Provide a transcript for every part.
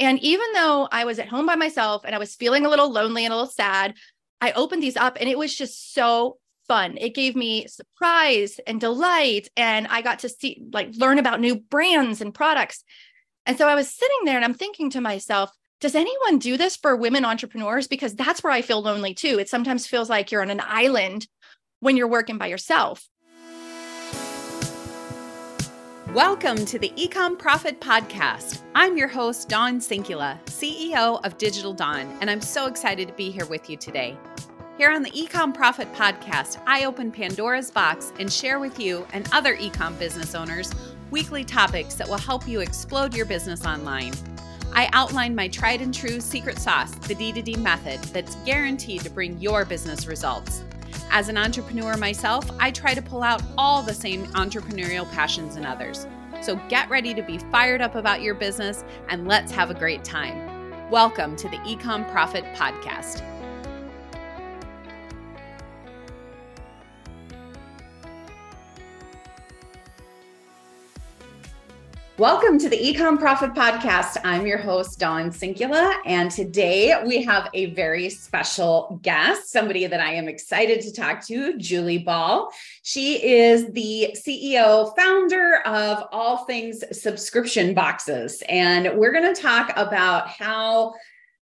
And even though I was at home by myself and I was feeling a little lonely and a little sad, I opened these up and it was just so fun. It gave me surprise and delight. And I got to see, like, learn about new brands and products. And so I was sitting there and I'm thinking to myself, does anyone do this for women entrepreneurs? Because that's where I feel lonely too. It sometimes feels like you're on an island when you're working by yourself. Welcome to the Ecom Profit Podcast. I'm your host, Dawn Sinkula, CEO of Digital Dawn, and I'm so excited to be here with you today. Here on the Ecom Profit Podcast, I open Pandora's box and share with you and other ecom business owners weekly topics that will help you explode your business online. I outline my tried and true secret sauce, the D2D method, that's guaranteed to bring your business results. As an entrepreneur myself, I try to pull out all the same entrepreneurial passions in others. So get ready to be fired up about your business and let's have a great time. Welcome to the Ecom Profit Podcast. Welcome to the Ecom Profit Podcast. I'm your host, Dawn Sinkula, and today we have a very special guest, somebody that I am excited to talk to, Julie Ball. She is the CEO, founder of All Things Subscription Boxes, and we're going to talk about how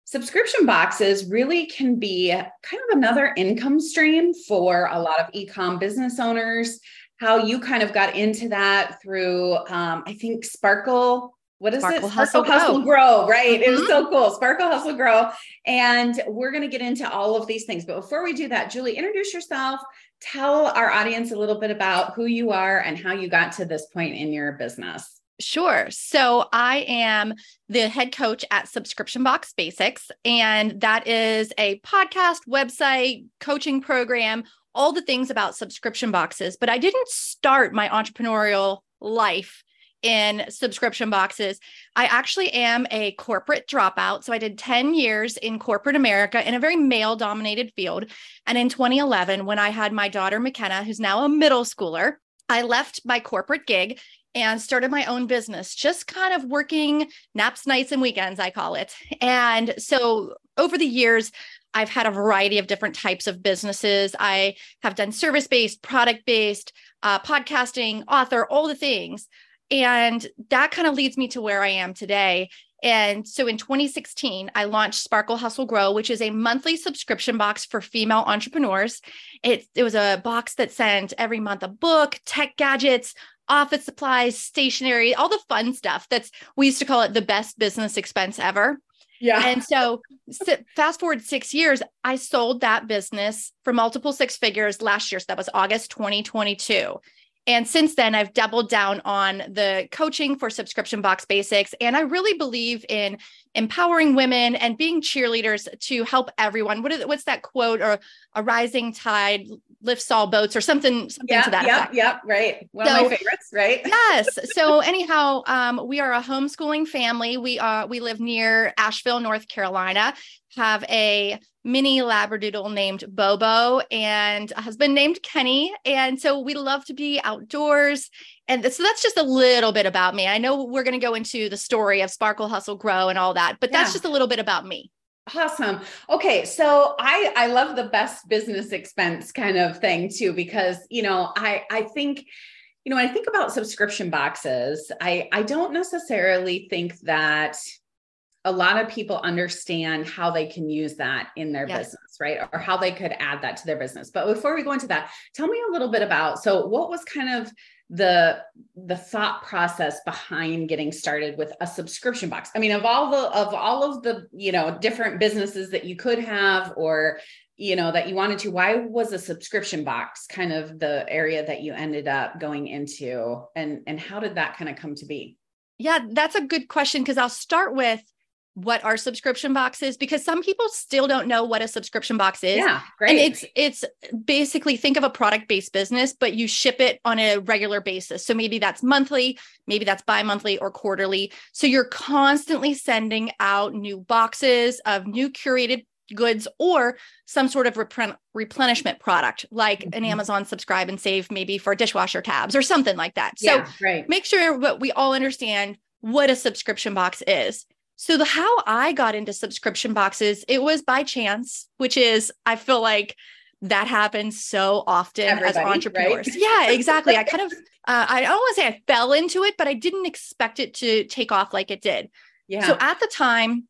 subscription boxes really can be kind of another income stream for a lot of ecom business owners how you kind of got into that through, um, I think Sparkle. What is Sparkle it? Hustle Sparkle Hustle Grow, right? Mm-hmm. It was mm-hmm. so cool. Sparkle Hustle Grow. And we're going to get into all of these things. But before we do that, Julie, introduce yourself. Tell our audience a little bit about who you are and how you got to this point in your business. Sure. So I am the head coach at Subscription Box Basics, and that is a podcast, website, coaching program all the things about subscription boxes, but I didn't start my entrepreneurial life in subscription boxes. I actually am a corporate dropout. So I did 10 years in corporate America in a very male dominated field. And in 2011, when I had my daughter, McKenna, who's now a middle schooler, I left my corporate gig and started my own business, just kind of working naps, nights, and weekends, I call it. And so over the years, I've had a variety of different types of businesses. I have done service based, product based, uh, podcasting, author, all the things. And that kind of leads me to where I am today. And so in 2016, I launched Sparkle Hustle Grow, which is a monthly subscription box for female entrepreneurs. It, it was a box that sent every month a book, tech gadgets, office supplies, stationery, all the fun stuff that's, we used to call it the best business expense ever. Yeah. And so fast forward six years, I sold that business for multiple six figures last year. So that was August 2022. And since then, I've doubled down on the coaching for subscription box basics. And I really believe in empowering women and being cheerleaders to help everyone. What is what's that quote or a rising tide lifts all boats or something, something yeah, to that yep, effect. Yep, right. One so, of my favorites, right? yes. So anyhow, um, we are a homeschooling family. We uh we live near Asheville, North Carolina, have a mini labradoodle named Bobo and a husband named Kenny. And so we love to be outdoors. And so that's just a little bit about me. I know we're going to go into the story of Sparkle, Hustle, Grow and all that, but that's just a little bit about me. Awesome. Okay, so I I love the best business expense kind of thing too because, you know, I I think you know, when I think about subscription boxes, I I don't necessarily think that a lot of people understand how they can use that in their yes. business, right? Or how they could add that to their business. But before we go into that, tell me a little bit about so what was kind of the the thought process behind getting started with a subscription box. I mean of all the of all of the you know different businesses that you could have or you know that you wanted to why was a subscription box kind of the area that you ended up going into? And and how did that kind of come to be? Yeah that's a good question because i'll start with what are subscription boxes because some people still don't know what a subscription box is. Yeah, great. And it's it's basically think of a product-based business, but you ship it on a regular basis. So maybe that's monthly, maybe that's bi-monthly or quarterly. So you're constantly sending out new boxes of new curated goods or some sort of repren- replenishment product like mm-hmm. an Amazon subscribe and save maybe for dishwasher tabs or something like that. So yeah, right. make sure what we all understand what a subscription box is. So the how I got into subscription boxes, it was by chance, which is I feel like that happens so often Everybody, as entrepreneurs. Right? Yeah, exactly. I kind of uh, I don't want to say I fell into it, but I didn't expect it to take off like it did. Yeah. So at the time,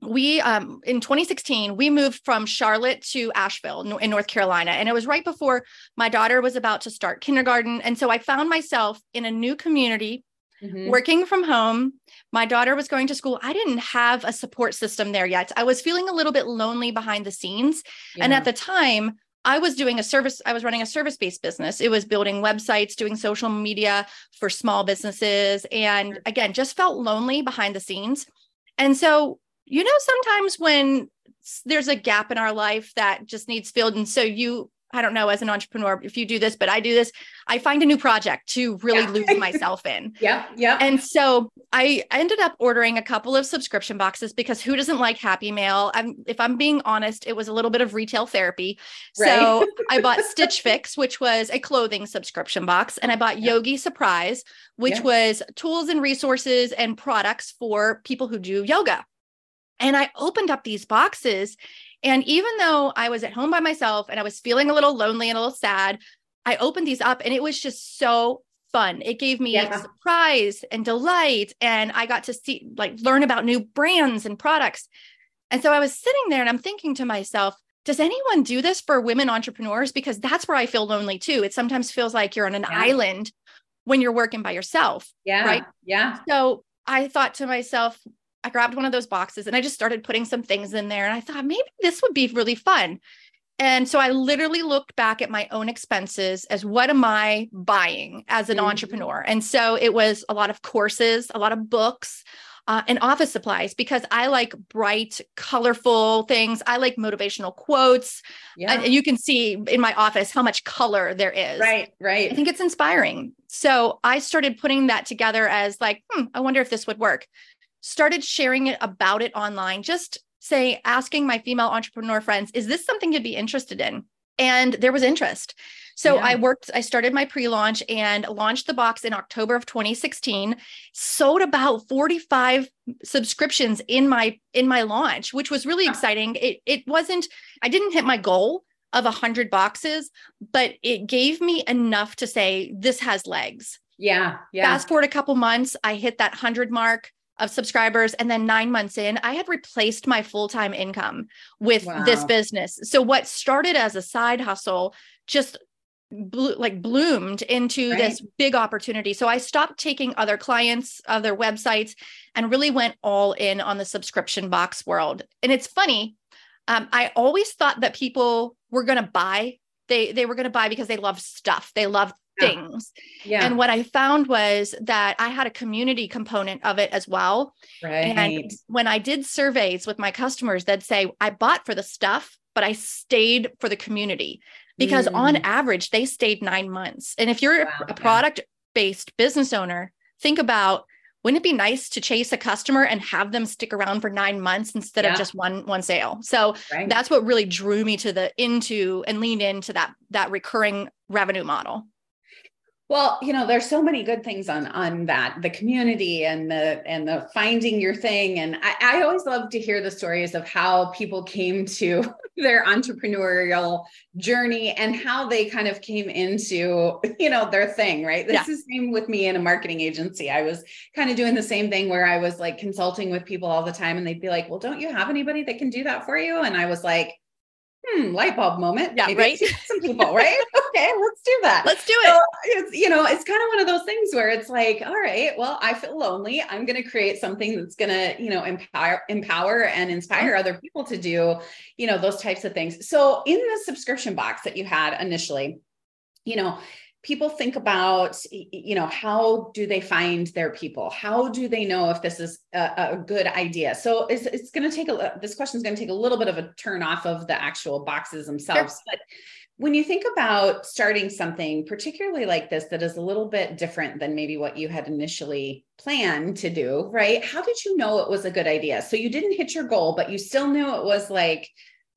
we um in 2016 we moved from charlotte to asheville in north carolina and it was right before my daughter was about to start kindergarten and so i found myself in a new community mm-hmm. working from home my daughter was going to school i didn't have a support system there yet i was feeling a little bit lonely behind the scenes yeah. and at the time I was doing a service, I was running a service based business. It was building websites, doing social media for small businesses. And again, just felt lonely behind the scenes. And so you know, sometimes when there's a gap in our life that just needs filled. And so you, I don't know, as an entrepreneur, if you do this, but I do this, I find a new project to really yeah. lose myself in. Yeah. Yeah. And so I ended up ordering a couple of subscription boxes because who doesn't like Happy Mail? I'm, if I'm being honest, it was a little bit of retail therapy. Right. So I bought Stitch Fix, which was a clothing subscription box, and I bought yeah. Yogi Surprise, which yeah. was tools and resources and products for people who do yoga. And I opened up these boxes. And even though I was at home by myself and I was feeling a little lonely and a little sad, I opened these up and it was just so fun. It gave me yeah. surprise and delight. And I got to see, like, learn about new brands and products. And so I was sitting there and I'm thinking to myself, does anyone do this for women entrepreneurs? Because that's where I feel lonely too. It sometimes feels like you're on an yeah. island when you're working by yourself. Yeah. Right. Yeah. So I thought to myself, I grabbed one of those boxes and I just started putting some things in there. And I thought maybe this would be really fun. And so I literally looked back at my own expenses as what am I buying as an mm-hmm. entrepreneur? And so it was a lot of courses, a lot of books, uh, and office supplies because I like bright, colorful things. I like motivational quotes. Yeah. And you can see in my office how much color there is. Right, right. I think it's inspiring. So I started putting that together as like, hmm, I wonder if this would work started sharing it about it online, just say, asking my female entrepreneur friends, is this something you'd be interested in? And there was interest. So yeah. I worked, I started my pre launch and launched the box in October of 2016, sold about 45 subscriptions in my in my launch which was really exciting it it wasn't i didn't hit my goal of 100 boxes but it gave me enough to say this has legs yeah yeah fast forward a couple months i hit that 100 mark of subscribers and then 9 months in I had replaced my full-time income with wow. this business. So what started as a side hustle just like bloomed into right. this big opportunity. So I stopped taking other clients, other websites and really went all in on the subscription box world. And it's funny, um, I always thought that people were going to buy they they were going to buy because they love stuff. They love things. Yeah. And what I found was that I had a community component of it as well. Right. And when I did surveys with my customers, they'd say, I bought for the stuff, but I stayed for the community because mm. on average, they stayed nine months. And if you're wow. a product based business owner, think about wouldn't it be nice to chase a customer and have them stick around for nine months instead yeah. of just one one sale so right. that's what really drew me to the into and leaned into that that recurring revenue model well, you know, there's so many good things on on that, the community and the and the finding your thing. And I, I always love to hear the stories of how people came to their entrepreneurial journey and how they kind of came into, you know, their thing, right? This yeah. is same with me in a marketing agency. I was kind of doing the same thing where I was like consulting with people all the time and they'd be like, Well, don't you have anybody that can do that for you? And I was like, hmm, light bulb moment. Yeah, Maybe right. Some people, right? okay, let's do that. Let's do it. So it's, you know, it's kind of one of those things where it's like, all right, well, I feel lonely. I'm going to create something that's going to, you know, empower, empower and inspire other people to do, you know, those types of things. So in the subscription box that you had initially, you know, people think about you know how do they find their people? How do they know if this is a, a good idea? So it's, it's going to take a this question is going to take a little bit of a turn off of the actual boxes themselves. Sure. but when you think about starting something particularly like this that is a little bit different than maybe what you had initially planned to do right? How did you know it was a good idea? So you didn't hit your goal but you still knew it was like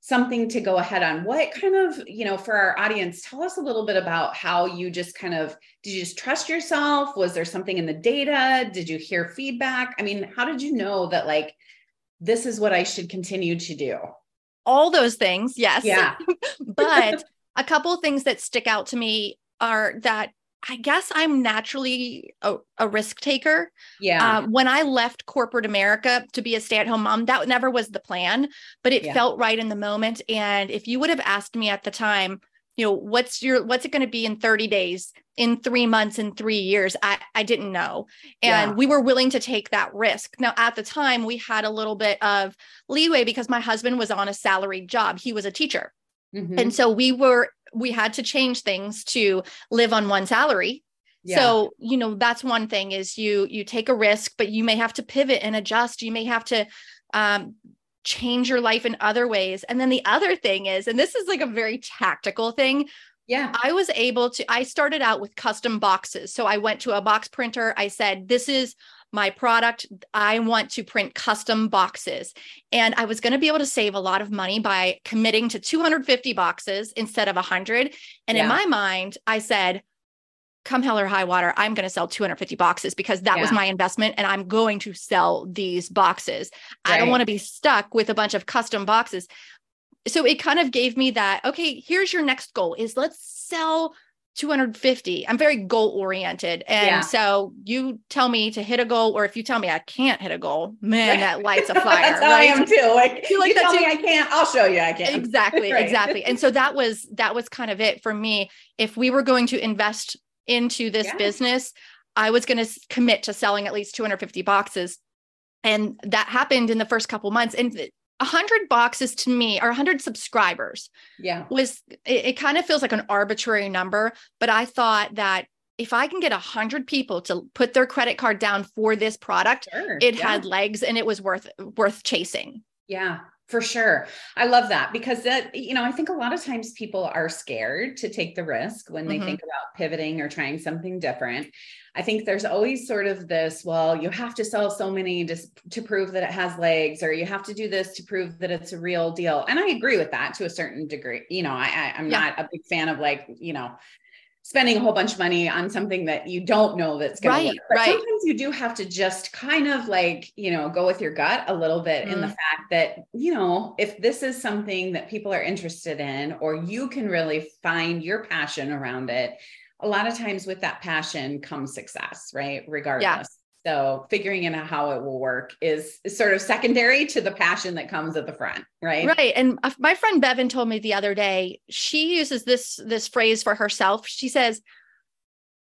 something to go ahead on what kind of you know for our audience tell us a little bit about how you just kind of did you just trust yourself was there something in the data did you hear feedback i mean how did you know that like this is what I should continue to do. All those things, yes. Yeah. but a couple of things that stick out to me are that I guess I'm naturally a, a risk taker. Yeah. Um, when I left corporate America to be a stay at home mom, that never was the plan, but it Yeah. felt right in the moment. And if you would have asked me at the time, you know, what's your, what's it going to be in 30 days, in three months, in three years, I, I didn't know. And Yeah. we were willing to take that risk. Now, at the time, we had a little bit of leeway because my husband was on a salaried job. He was a teacher. Mhm. And so we were, we had to change things to live on one salary Yeah. so you know that's one thing is you you take a risk but you may have to pivot and adjust you may have to um change your life in other ways and then the other thing is and this is like a very tactical thing yeah. I was able to, I started out with custom boxes. So I went to a box printer. I said, This is my product. I want to print custom boxes. And I was going to be able to save a lot of money by committing to 250 boxes instead of 100. And in my mind, I said, Come hell or high water, I'm going to sell 250 boxes because that was my investment and I'm going to sell these boxes. I don't want to be stuck with a bunch of custom boxes so it kind of gave me that okay here's your next goal is let's sell 250 i'm very goal oriented and Yeah. so you tell me to hit a goal or if you tell me i can't hit a goal man Right. that lights a fire That's how I am too. Like You you, like that tell too? me I can't, I'll show you I can. exactly Right. exactly and so that was that was kind of it for me if we were going to invest into this Yeah. business i was going to commit to selling at least 250 boxes and that happened in the first couple months and 100 boxes to me or 100 subscribers Yeah. was it, it kind of feels like an arbitrary number but i thought that if i can get 100 people to put their credit card down for this product Sure. it yeah. had legs and it was worth worth chasing Yeah, for sure. I love that because that, you know, I think a lot of times people are scared to take the risk when they Mhm. think about pivoting or trying something different. I think there's always sort of this, well, you have to sell so many to, to prove that it has legs, or you have to do this to prove that it's a real deal. And I agree with that to a certain degree. You know, I, I I'm Yeah. not a big fan of like, you know, spending a whole bunch of money on something that you don't know that's going Right, to work. But right. sometimes you do have to just kind of like, you know, go with your gut a little bit in the Mm. fact that, you know, if this is something that people are interested in, or you can really find your passion around it, a lot of times with that passion comes success, right? Regardless. So figuring out how it will work is, sort of secondary to the passion that comes at the front, right? right and my friend bevan told me the other day she uses this this phrase for herself she says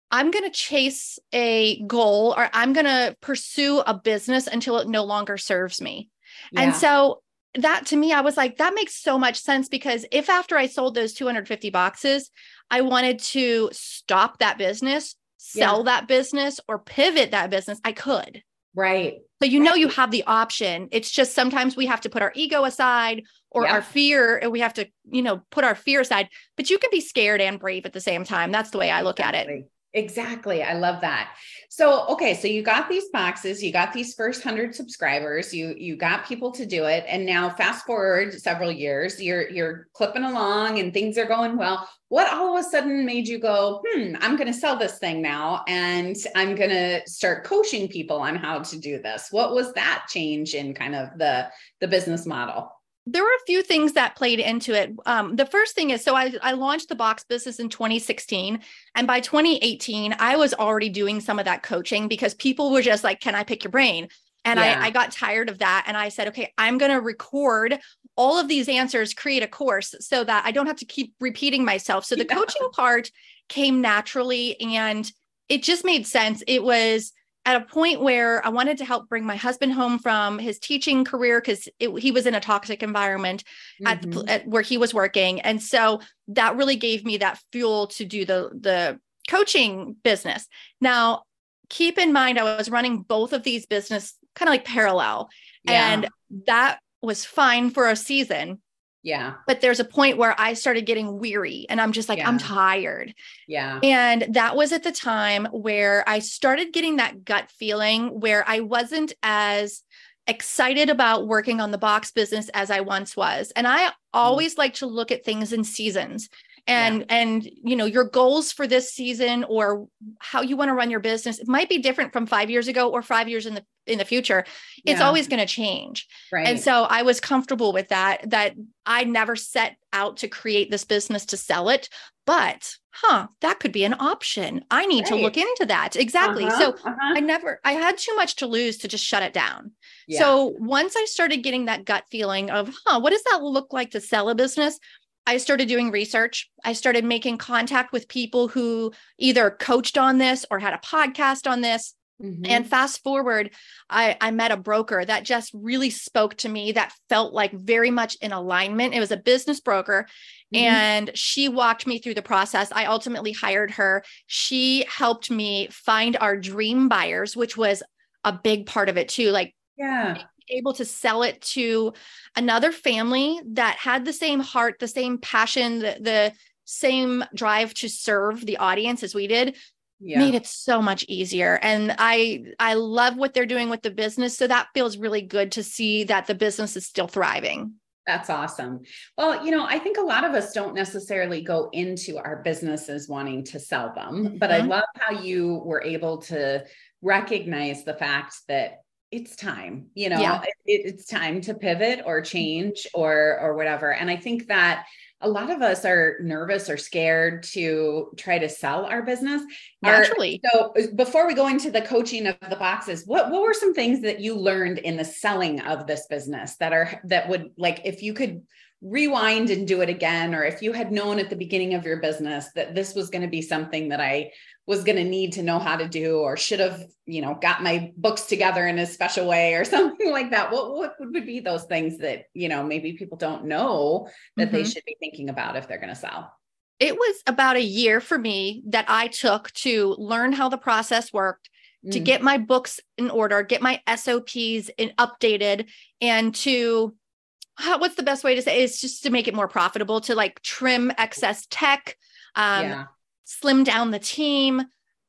i'm going to chase a goal or i'm going to pursue a business until it no longer serves me and so that to me, I was like, that makes so much sense because if after I sold those 250 boxes, I wanted to stop that business, sell that business, or pivot that business, I could. right. So you know you have the option. It's just sometimes we have to put our ego aside or Yeah. our fear, and we have to, you know, put our fear aside. But you can be scared and brave at the same time. That's the way I look at it. Exactly. I love that. So, okay, so you got these boxes, you got these first 100 subscribers, you you got people to do it and now fast forward several years, you're you're clipping along and things are going well. What all of a sudden made you go, "Hmm, I'm going to sell this thing now and I'm going to start coaching people on how to do this." What was that change in kind of the the business model? There were a few things that played into it. Um, the first thing is, so I, I launched the box business in 2016, and by 2018, I was already doing some of that coaching because people were just like, "Can I pick your brain?" And Yeah. I, I got tired of that, and I said, "Okay, I'm going to record all of these answers, create a course, so that I don't have to keep repeating myself." So the Yeah. coaching part came naturally, and it just made sense. It was at a point where I wanted to help bring my husband home from his teaching career because he was in a toxic environment at, the, Mhm. at where he was working, and so that really gave me that fuel to do the the coaching business. Now, keep in mind, I was running both of these business kind of like parallel, Yeah. and that was fine for a season. Yeah. But there's a point where I started getting weary, and I'm just like, I'm tired. Yeah. And that was at the time where I started getting that gut feeling where I wasn't as excited about working on the box business as I once was. And I mm. always like to look at things in seasons. And yeah. and you know your goals for this season or how you want to run your business it might be different from 5 years ago or 5 years in the in the future it's yeah. always going to change right and so i was comfortable with that that i never set out to create this business to sell it but huh that could be an option i need right. to look into that exactly uh-huh, so uh-huh. i never i had too much to lose to just shut it down yeah. so once i started getting that gut feeling of huh what does that look like to sell a business I started doing research. I started making contact with people who either coached on this or had a podcast on this. Mm-hmm. And fast forward, I, I met a broker that just really spoke to me, that felt like very much in alignment. It was a business broker, mm-hmm. and she walked me through the process. I ultimately hired her. She helped me find our dream buyers, which was a big part of it too. Like, yeah able to sell it to another family that had the same heart, the same passion, the, the same drive to serve the audience as we did yeah. made it so much easier and i i love what they're doing with the business so that feels really good to see that the business is still thriving that's awesome. Well, you know, I think a lot of us don't necessarily go into our businesses wanting to sell them, mm-hmm. but I mm-hmm. love how you were able to recognize the fact that it's time you know yeah. it, it's time to pivot or change or or whatever. And i think that a lot of us are nervous or scared to try to sell our business. Naturally. so uh, before we go into the coaching of the boxes what what were some things that you learned in the selling of this business that are that would like if you could rewind and do it again or if you had known at the beginning of your business that this was going to be something that i was going to need to know how to do or should have you know got my books together in a special way or something like that what, what would be those things that you know maybe people don't know that mm-hmm. they should be thinking about if they're going to sell it was about a year for me that i took to learn how the process worked to mm. get my books in order get my sops in updated and to how, what's the best way to say it? it's just to make it more profitable to like trim excess tech um, yeah slim down the team.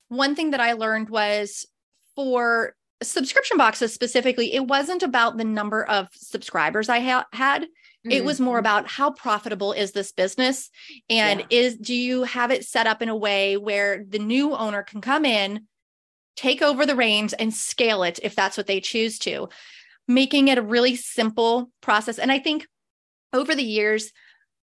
One thing that I learned was for subscription boxes specifically, it wasn't about the number of subscribers I ha- had. Mm-hmm. It was more mm-hmm. about how profitable is this business and yeah. is do you have it set up in a way where the new owner can come in, take over the reins and scale it if that's what they choose to, making it a really simple process. And I think over the years,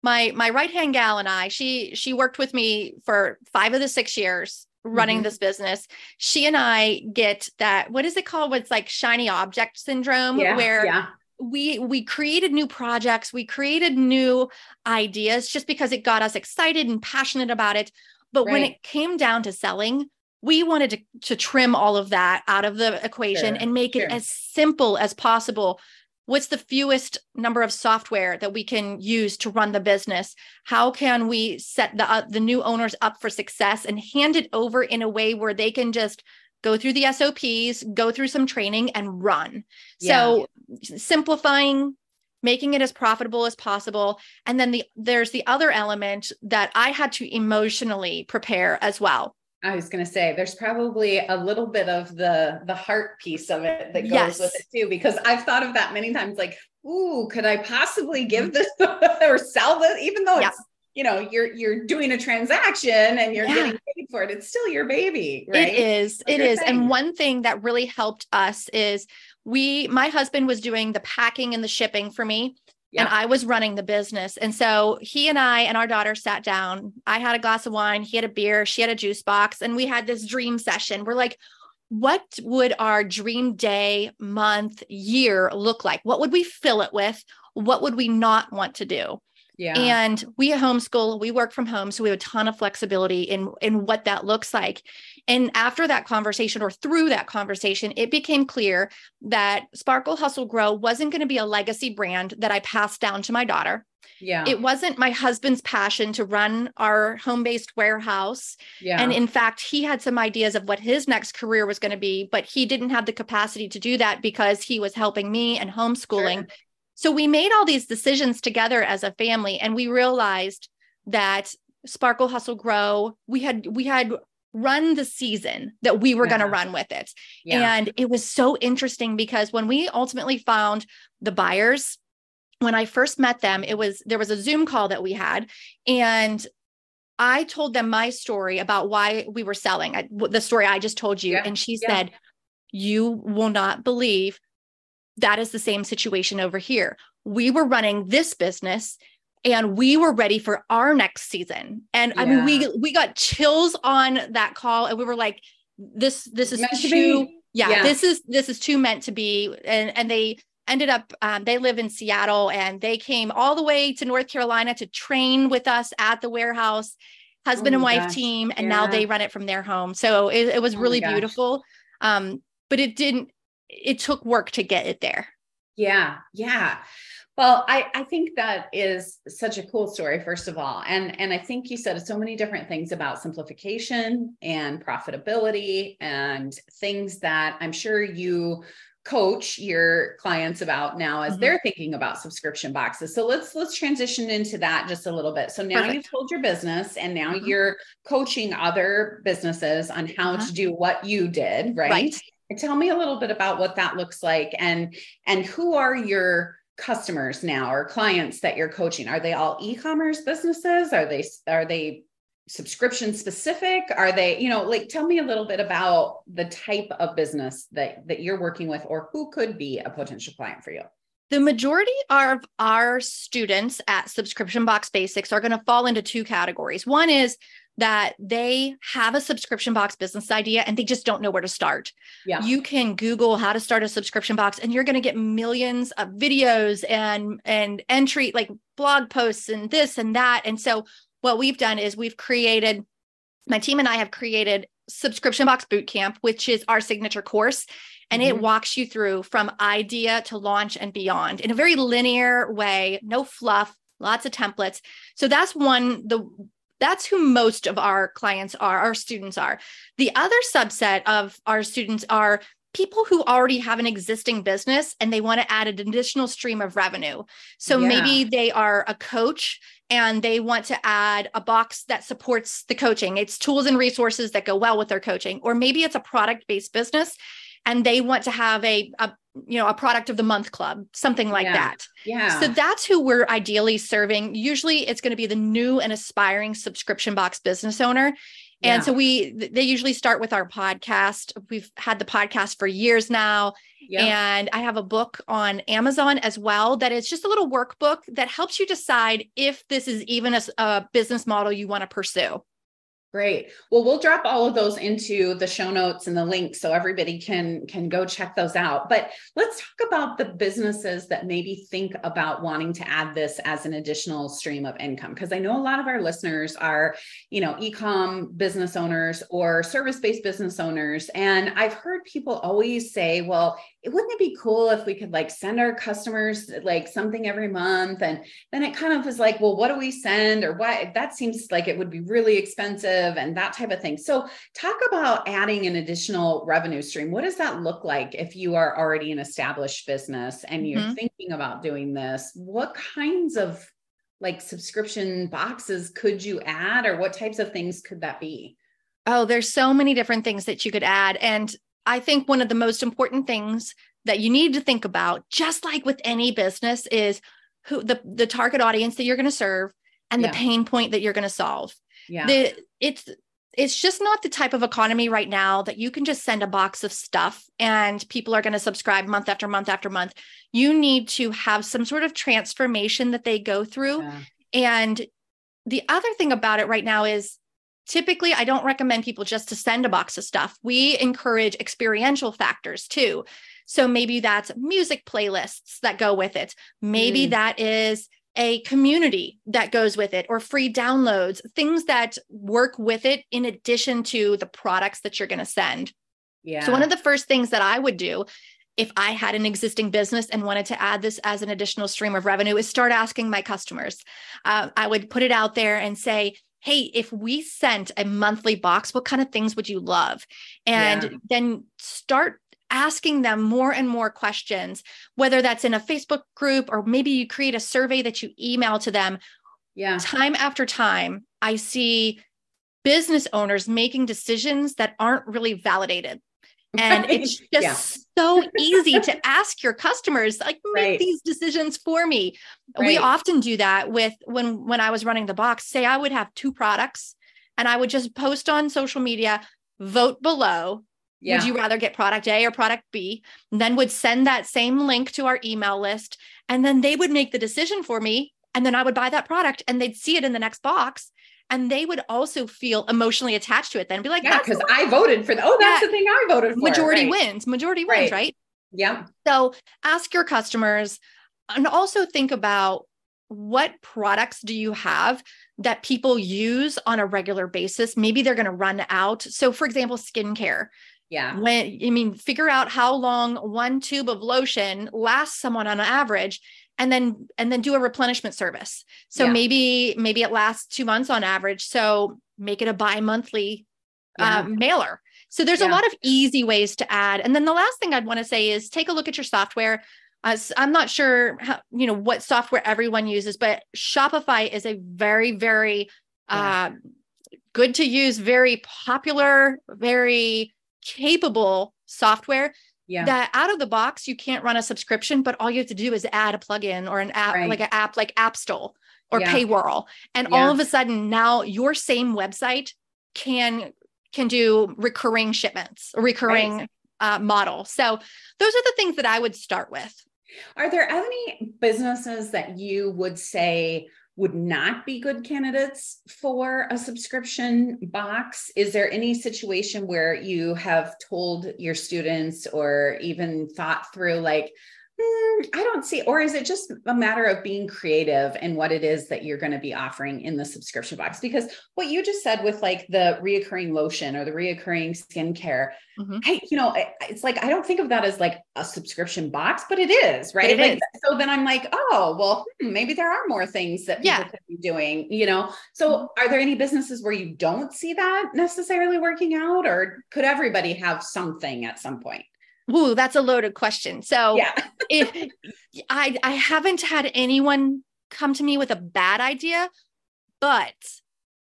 my my right hand gal and I, she she worked with me for five of the six years running mm-hmm. this business. She and I get that what is it called? What's like shiny object syndrome, yeah, where yeah. we we created new projects, we created new ideas just because it got us excited and passionate about it. But right. when it came down to selling, we wanted to, to trim all of that out of the equation sure, and make it as simple as possible what's the fewest number of software that we can use to run the business? How can we set the uh, the new owners up for success and hand it over in a way where they can just go through the SOPs go through some training and run? Yeah. so simplifying making it as profitable as possible and then the there's the other element that I had to emotionally prepare as well I was going to say there's probably a little bit of the the heart piece of it that goes yes. with it too because I've thought of that many times like ooh could I possibly give mm-hmm. this or sell this even though yeah. it's you know you're you're doing a transaction and you're yeah. getting paid for it it's still your baby right it is it is and one thing that really helped us is we my husband was doing the packing and the shipping for me yeah. and I was running the business. And so he and I and our daughter sat down. I had a glass of wine, he had a beer, she had a juice box, and we had this dream session. We're like, what would our dream day, month, year look like? What would we fill it with? What would we not want to do? Yeah. And we homeschool, we work from home. So we have a ton of flexibility in, in what that looks like. And after that conversation or through that conversation, it became clear that Sparkle Hustle Grow wasn't going to be a legacy brand that I passed down to my daughter. Yeah. It wasn't my husband's passion to run our home based warehouse. Yeah. And in fact, he had some ideas of what his next career was going to be, but he didn't have the capacity to do that because he was helping me and homeschooling. Sure. So we made all these decisions together as a family and we realized that Sparkle Hustle Grow, we had we had run the season that we were yeah. going to run with it. Yeah. And it was so interesting because when we ultimately found the buyers, when I first met them, it was there was a Zoom call that we had and I told them my story about why we were selling I, the story I just told you. Yeah, And she said, You will not believe that is the same situation over here. We were running this business and we were ready for our next season. And I mean, we we got chills on that call and we were like, this this is Meant too be. yeah, Yeah. this is this is too meant to be. And and they ended up um, they live in Seattle and they came all the way to North Carolina to train with us at the warehouse, husband Oh and wife gosh. team, and now they run it from their home. So it, it was Oh really beautiful. Um, but it didn't. It took work to get it there. Yeah, yeah. Well, I, I think that is such a cool story, first of all. And, and I think you said so many different things about simplification and profitability and things that I'm sure you coach your clients about now as Mhm. they're thinking about subscription boxes. So let's let's transition into that just a little bit. So now Perfect. you've told your business and now Mhm. you're coaching other businesses on how Uh-huh. to do what you did, right? Right. Tell me a little bit about what that looks like and and who are your customers now or clients that you're coaching? Are they all e-commerce businesses? Are they are they subscription specific? Are they you know like tell me a little bit about the type of business that that you're working with or who could be a potential client for you. The majority of our students at Subscription Box Basics are going to fall into two categories. One is that they have a subscription box business idea and they just don't know where to start. yeah You can Google how to start a subscription box and you're going to get millions of videos and and entry like blog posts and this and that. And so what we've done is we've created my team and I have created subscription box bootcamp, which is our signature course. And it Mhm. walks you through from idea to launch and beyond in a very linear way, no fluff, lots of templates. So that's one, the that's who most of our clients are, our students are. The other subset of our students are people who already have an existing business and they want to add an additional stream of revenue. So Yeah. maybe they are a coach and they want to add a box that supports the coaching. It's tools and resources that go well with their coaching. Or maybe it's a product-based business and they want to have a, a you know, a product of the month club, something like Yeah. that. yeah So that's who we're ideally serving. Usually it's going to be the new and aspiring subscription box business owner. And Yeah. so we they usually start with our podcast. We've had the podcast for years now. And I have a book on Amazon as well that is just a little workbook that helps you decide if this is even a business model you want to pursue. Great. Well, we'll drop all of those into the show notes and the links so everybody can can go check those out. But let's talk about the businesses that maybe think about wanting to add this as an additional stream of income because I know a lot of our listeners are, you know, e-com business owners or service-based business owners and I've heard people always say, well, it wouldn't it be cool if we could like send our customers like something every month and then it kind of was like, well, what do we send or what? That seems like it would be really expensive and that type of thing. So, talk about adding an additional revenue stream. What does that look like if you are already an established business and you're Mhm. thinking about doing this? What kinds of like subscription boxes could you add or what types of things could that be? Oh, there's so many different things that you could add. And I think one of the most important things that you need to think about, just like with any business, is who the, the target audience that you're going to serve and Yeah. the pain point that you're going to solve. Yeah. The it's it's just not the type of economy right now that you can just send a box of stuff and people are going to subscribe month after month after month. You need to have some sort of transformation that they go through. Yeah. And the other thing about it right now is typically I don't recommend people just to send a box of stuff. We encourage experiential factors too. So maybe that's music playlists that go with it. Maybe Mm. that is a community that goes with it or free downloads, things that work with it in addition to the products that you're going to send. Yeah. So one of the first things that I would do if I had an existing business and wanted to add this as an additional stream of revenue is start asking my customers. Uh, I would put it out there and say, hey, if we sent a monthly box, what kind of things would you love? And Yeah. then start asking them more and more questions, whether that's in a Facebook group or maybe you create a survey that you email to them yeah. time after time, I see business owners making decisions that aren't really validated. And it's just Yeah. so easy to ask your customers, like, make Right. these decisions for me. We often do that with when when I was running the box, say I would have two products and I would just post on social media, vote below. Yeah. Would you rather get product A or product B? And then would send that same link to our email list. And then they would make the decision for me. And then I would buy that product and they'd see it in the next box. And they would also feel emotionally attached to it then be like, yeah, because I voted for the, oh, that's the thing I voted for. Majority right. wins. Majority wins, right? right? Yeah. So ask your customers and also think about what products do you have that people use on a regular basis? Maybe they're going to run out. So, for example, skincare. Yeah. When I mean, figure out how long one tube of lotion lasts someone on average and then and then do a replenishment service. So yeah. maybe maybe it lasts 2 months on average. So make it a bi-monthly yeah. uh, mailer. So there's yeah. a lot of easy ways to add. And then the last thing I'd want to say is take a look at your software. Uh, I'm not sure how, you know what software everyone uses, but Shopify is a very very uh, good to use, very popular, very capable software yeah. that out of the box you can't run a subscription but all you have to do is add a plugin or an app right. like an app like Appstle or yeah. PayWhirl and yeah. all of a sudden now your same website can can do recurring shipments recurring right. uh, model so those are the things that i would start with are there any businesses that you would say would not be good candidates for a subscription box? Is there any situation where you have told your students or even thought through, like, I don't see, or is it just a matter of being creative and what it is that you're going to be offering in the subscription box? Because what you just said with like the reoccurring lotion or the reoccurring skincare, mm-hmm. I, you know, it's like I don't think of that as like a subscription box, but it is, right? It like, is. So then I'm like, oh, well, hmm, maybe there are more things that people yeah. could be doing, you know? So mm-hmm. are there any businesses where you don't see that necessarily working out, or could everybody have something at some point? Ooh, that's a loaded question. So yeah. if I I haven't had anyone come to me with a bad idea, but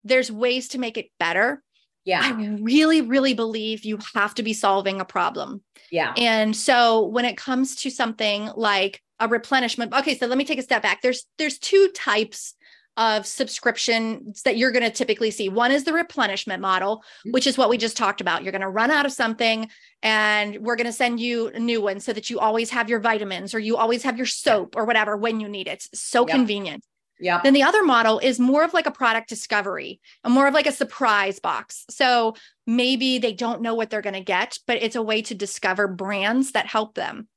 there's ways to make it better. Yeah. I really, really believe you have to be solving a problem. Yeah. And so when it comes to something like a replenishment, okay, so let me take a step back. There's there's two types of subscriptions that you're going to typically see. One is the replenishment model, mm-hmm. which is what we just talked about. You're going to run out of something and we're going to send you a new one so that you always have your vitamins or you always have your soap or whatever when you need it. It's so yep. convenient. Yeah. Then the other model is more of like a product discovery, and more of like a surprise box. So maybe they don't know what they're going to get, but it's a way to discover brands that help them.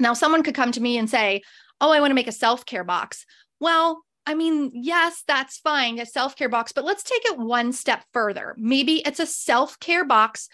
Now, someone could come to me and say, Oh, I want to make a self care box. Well, I mean, yes, that's fine, a self care box, but let's take it one step further. Maybe it's a self care box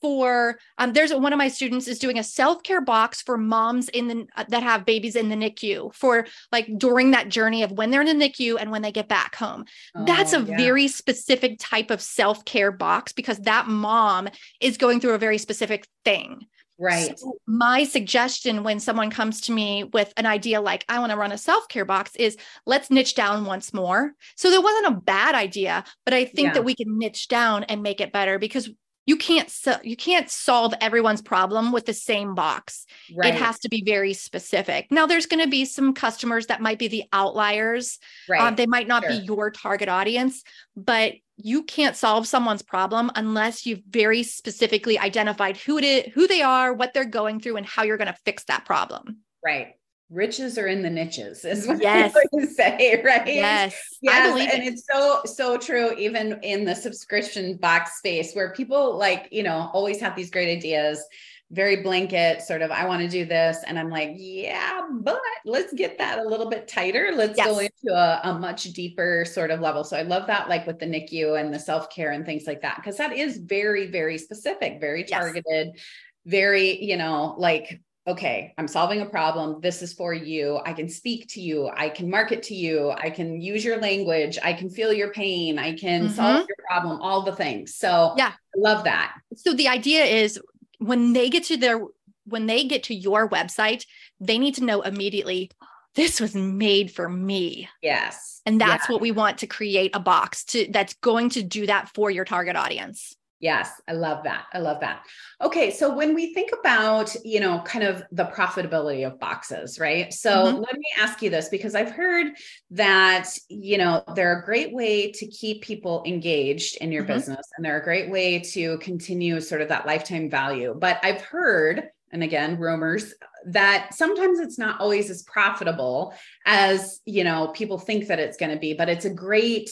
for um, there's one of my students is doing a self-care box for moms in the uh, that have babies in the NICU for like during that journey of when they're in the NICU and when they get back home. Oh, That's a yeah. very specific type of self-care box because that mom is going through a very specific thing. Right. So my suggestion when someone comes to me with an idea like, I want to run a self care box is let's niche down once more. So there wasn't a bad idea, but I think yeah. that we can niche down and make it better because you can't you can't solve everyone's problem with the same box right. it has to be very specific now there's going to be some customers that might be the outliers right. Um, they might not sure. be your target audience but you can't solve someone's problem unless you've very specifically identified who it is who they are what they're going through and how you're going to fix that problem right riches are in the niches is what yes. you say right yes yes and it. it's so so true even in the subscription box space where people like you know always have these great ideas very blanket sort of i want to do this and i'm like yeah but let's get that a little bit tighter let's yes. go into a, a much deeper sort of level so i love that like with the nicu and the self-care and things like that because that is very very specific very targeted yes. very you know like okay, I'm solving a problem. This is for you. I can speak to you. I can market to you. I can use your language. I can feel your pain. I can mm-hmm. solve your problem, all the things. So, yeah, I love that. So, the idea is when they get to their, when they get to your website, they need to know immediately this was made for me. Yes. And that's yeah. what we want to create a box to that's going to do that for your target audience. Yes, I love that. I love that. Okay, so when we think about, you know, kind of the profitability of boxes, right? So mm-hmm. let me ask you this because I've heard that, you know, they're a great way to keep people engaged in your mm-hmm. business and they're a great way to continue sort of that lifetime value. But I've heard and again rumors that sometimes it's not always as profitable as you know people think that it's going to be but it's a great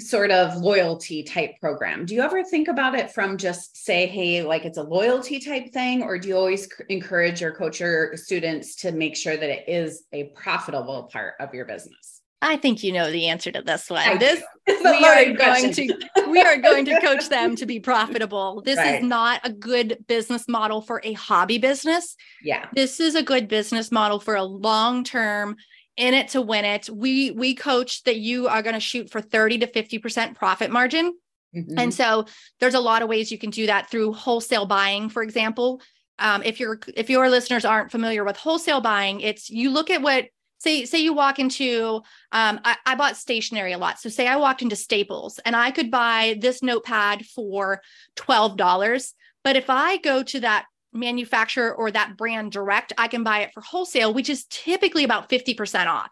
sort of loyalty type program. Do you ever think about it from just say, hey, like it's a loyalty type thing, or do you always encourage or coach your students to make sure that it is a profitable part of your business? I think you know the answer to this one. This we are going to we are going to coach them to be profitable. This right. is not a good business model for a hobby business. Yeah. This is a good business model for a long-term in it to win it. We we coach that you are going to shoot for 30 to 50% profit margin. Mm-hmm. And so there's a lot of ways you can do that through wholesale buying, for example. Um, if your if your listeners aren't familiar with wholesale buying, it's you look at what say say you walk into um, I, I bought stationery a lot. So say I walked into Staples and I could buy this notepad for $12. But if I go to that manufacturer or that brand direct, I can buy it for wholesale, which is typically about 50% off.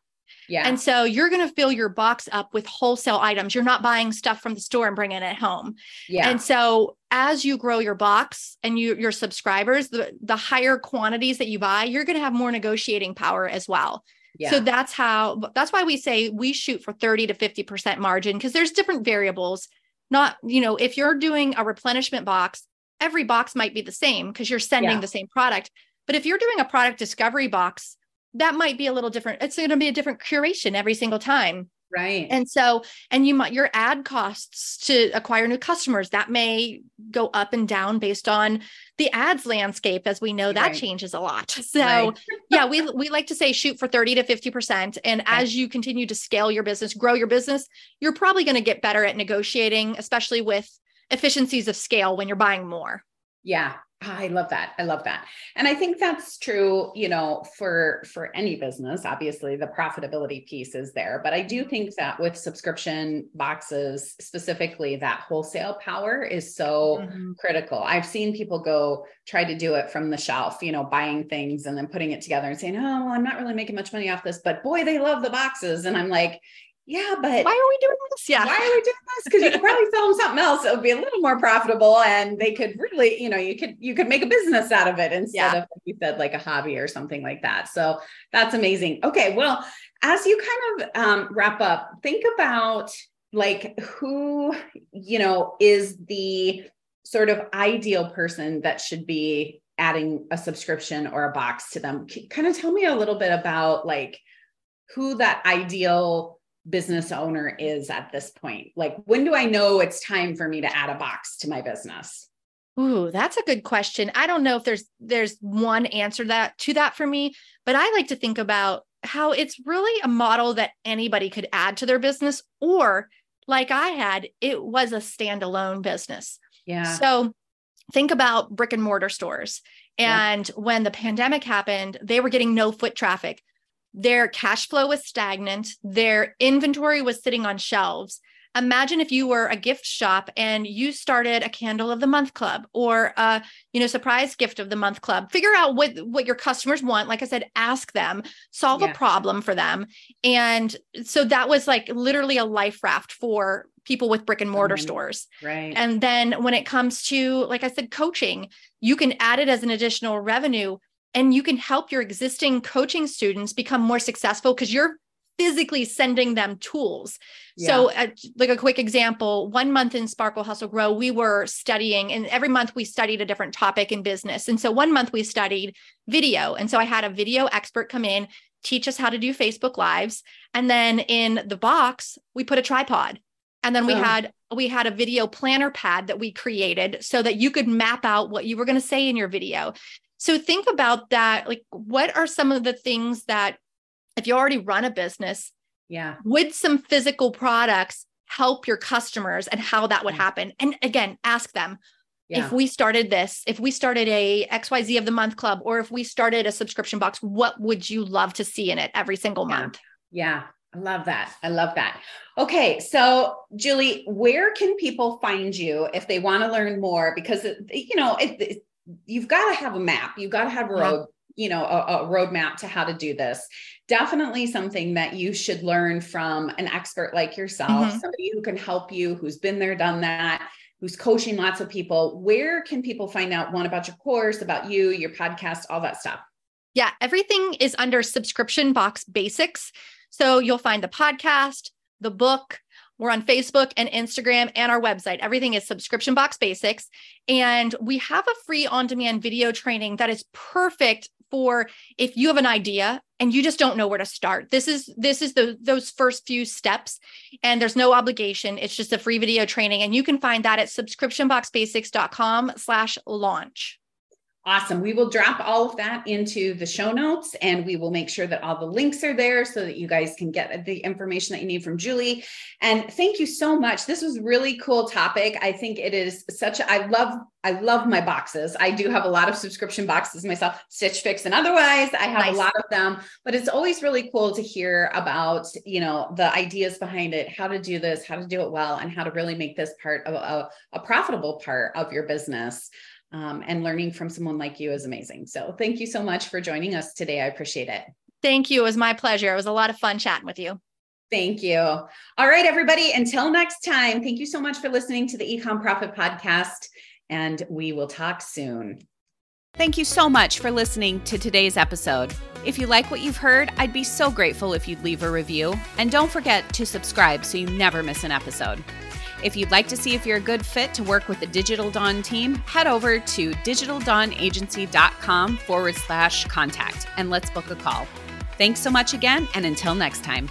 Yeah. And so you're going to fill your box up with wholesale items. You're not buying stuff from the store and bringing it home. Yeah. And so as you grow your box and you, your subscribers, the, the higher quantities that you buy, you're going to have more negotiating power as well. Yeah. So that's how, that's why we say we shoot for 30 to 50% margin because there's different variables. Not, you know, if you're doing a replenishment box, every box might be the same because you're sending yeah. the same product. But if you're doing a product discovery box, that might be a little different. It's going to be a different curation every single time. Right. And so, and you might, your ad costs to acquire new customers, that may go up and down based on the ads landscape. As we know, that right. changes a lot. So right. yeah, we, we like to say shoot for 30 to 50%. And right. as you continue to scale your business, grow your business, you're probably going to get better at negotiating, especially with efficiencies of scale when you're buying more. Yeah, I love that. I love that. And I think that's true, you know, for for any business. Obviously, the profitability piece is there, but I do think that with subscription boxes specifically that wholesale power is so mm-hmm. critical. I've seen people go try to do it from the shelf, you know, buying things and then putting it together and saying, "Oh, well, I'm not really making much money off this, but boy, they love the boxes." And I'm like, yeah, but why are we doing this? Yeah. Why are we doing this? Because you could probably sell them something else. It would be a little more profitable and they could really, you know, you could you could make a business out of it instead yeah. of like you said, like a hobby or something like that. So that's amazing. Okay. Well, as you kind of um, wrap up, think about like who, you know, is the sort of ideal person that should be adding a subscription or a box to them. Kind of tell me a little bit about like who that ideal business owner is at this point? Like, when do I know it's time for me to add a box to my business? Ooh, that's a good question. I don't know if there's there's one answer that to that for me, but I like to think about how it's really a model that anybody could add to their business or like I had, it was a standalone business. Yeah. So think about brick and mortar stores. And yeah. when the pandemic happened, they were getting no foot traffic their cash flow was stagnant, their inventory was sitting on shelves. Imagine if you were a gift shop and you started a candle of the month club or a you know surprise gift of the month club. Figure out what what your customers want. Like I said, ask them, solve yeah. a problem for them. And so that was like literally a life raft for people with brick and mortar mm-hmm. stores. Right. And then when it comes to like I said coaching, you can add it as an additional revenue and you can help your existing coaching students become more successful because you're physically sending them tools. Yeah. So, uh, like a quick example, one month in Sparkle Hustle Grow, we were studying, and every month we studied a different topic in business. And so, one month we studied video. And so, I had a video expert come in, teach us how to do Facebook Lives. And then in the box, we put a tripod. And then we oh. had we had a video planner pad that we created so that you could map out what you were going to say in your video. So think about that. Like, what are some of the things that, if you already run a business, yeah, would some physical products help your customers and how that would happen? And again, ask them. Yeah. If we started this, if we started a XYZ of the month club, or if we started a subscription box, what would you love to see in it every single yeah. month? Yeah, I love that. I love that. Okay. So, Julie, where can people find you if they want to learn more? Because, you know, it, it, you've got to have a map, you've got to have a road, you know, a, a roadmap to how to do this. Definitely something that you should learn from an expert like yourself, mm-hmm. somebody who can help you, who's been there, done that, who's coaching lots of people. Where can people find out one about your course, about you, your podcast, all that stuff? Yeah, everything is under subscription box basics. So you'll find the podcast, the book, we're on Facebook and Instagram and our website. Everything is subscription box basics. And we have a free on demand video training that is perfect for if you have an idea and you just don't know where to start. This is this is the those first few steps and there's no obligation. It's just a free video training and you can find that at subscriptionboxbasics.com slash launch. Awesome. We will drop all of that into the show notes and we will make sure that all the links are there so that you guys can get the information that you need from Julie. And thank you so much. This was really cool topic. I think it is such a, I love I love my boxes. I do have a lot of subscription boxes myself, Stitch Fix and otherwise. I have nice. a lot of them, but it's always really cool to hear about, you know, the ideas behind it, how to do this, how to do it well, and how to really make this part of a, a profitable part of your business um, and learning from someone like you is amazing. So thank you so much for joining us today. I appreciate it. Thank you. It was my pleasure. It was a lot of fun chatting with you. Thank you. All right, everybody. Until next time, thank you so much for listening to the Ecom Profit Podcast, and we will talk soon. Thank you so much for listening to today's episode. If you like what you've heard, I'd be so grateful if you'd leave a review. And don't forget to subscribe so you never miss an episode. If you'd like to see if you're a good fit to work with the Digital Dawn team, head over to digitaldawnagency.com forward slash contact and let's book a call. Thanks so much again, and until next time.